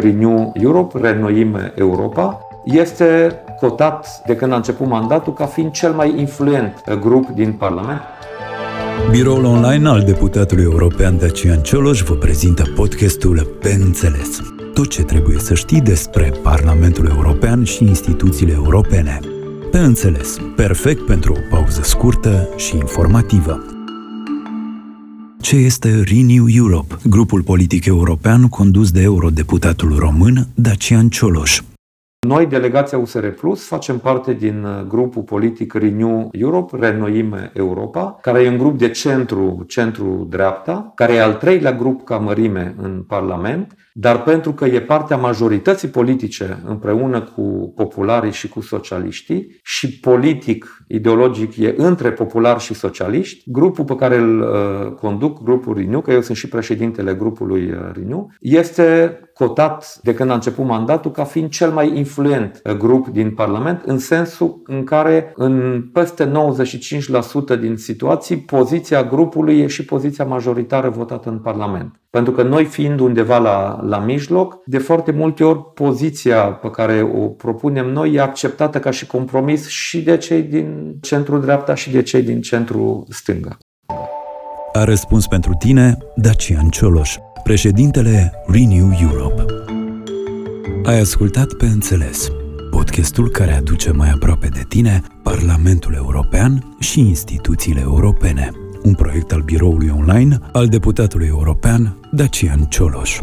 Renew Europe, Renoim Europa, este cotat de când a început mandatul ca fiind cel mai influent grup din Parlament. Biroul online al deputatului european Dacian Cioloș vă prezintă podcastul Pe Înțeles. Tot ce trebuie să știi despre Parlamentul European și instituțiile europene. Pe Înțeles. Perfect pentru o pauză scurtă și informativă. Ce este Renew Europe, grupul politic european condus de eurodeputatul român Dacian Cioloș? Noi, delegația USR Plus, facem parte din uh, grupul politic Renew Europe, Renoim Europa, care e un grup de centru, centru-dreapta, care e al treilea grup ca mărime în Parlament, dar pentru că e partea majorității politice împreună cu popularii și cu socialiștii și politic, ideologic, e între populari și socialiști, grupul pe care îl uh, conduc, grupul Renew, că eu sunt și președintele grupului uh, Renew, este cotat de când a început mandatul ca fiind cel mai influent uh, grup din Parlament, în sensul în care în peste 95% din situații poziția grupului e și poziția majoritară votată în Parlament. Pentru că noi fiind undeva la, la mijloc, de foarte multe ori poziția pe care o propunem noi e acceptată ca și compromis și de cei din centru-dreapta și de cei din centru-stânga. A răspuns pentru tine Dacian Cioloș, președintele Renew Europe. Ai ascultat pe înțeles podcastul care aduce mai aproape de tine Parlamentul European și instituțiile europene un proiect al biroului online al deputatului european Dacian Cioloș.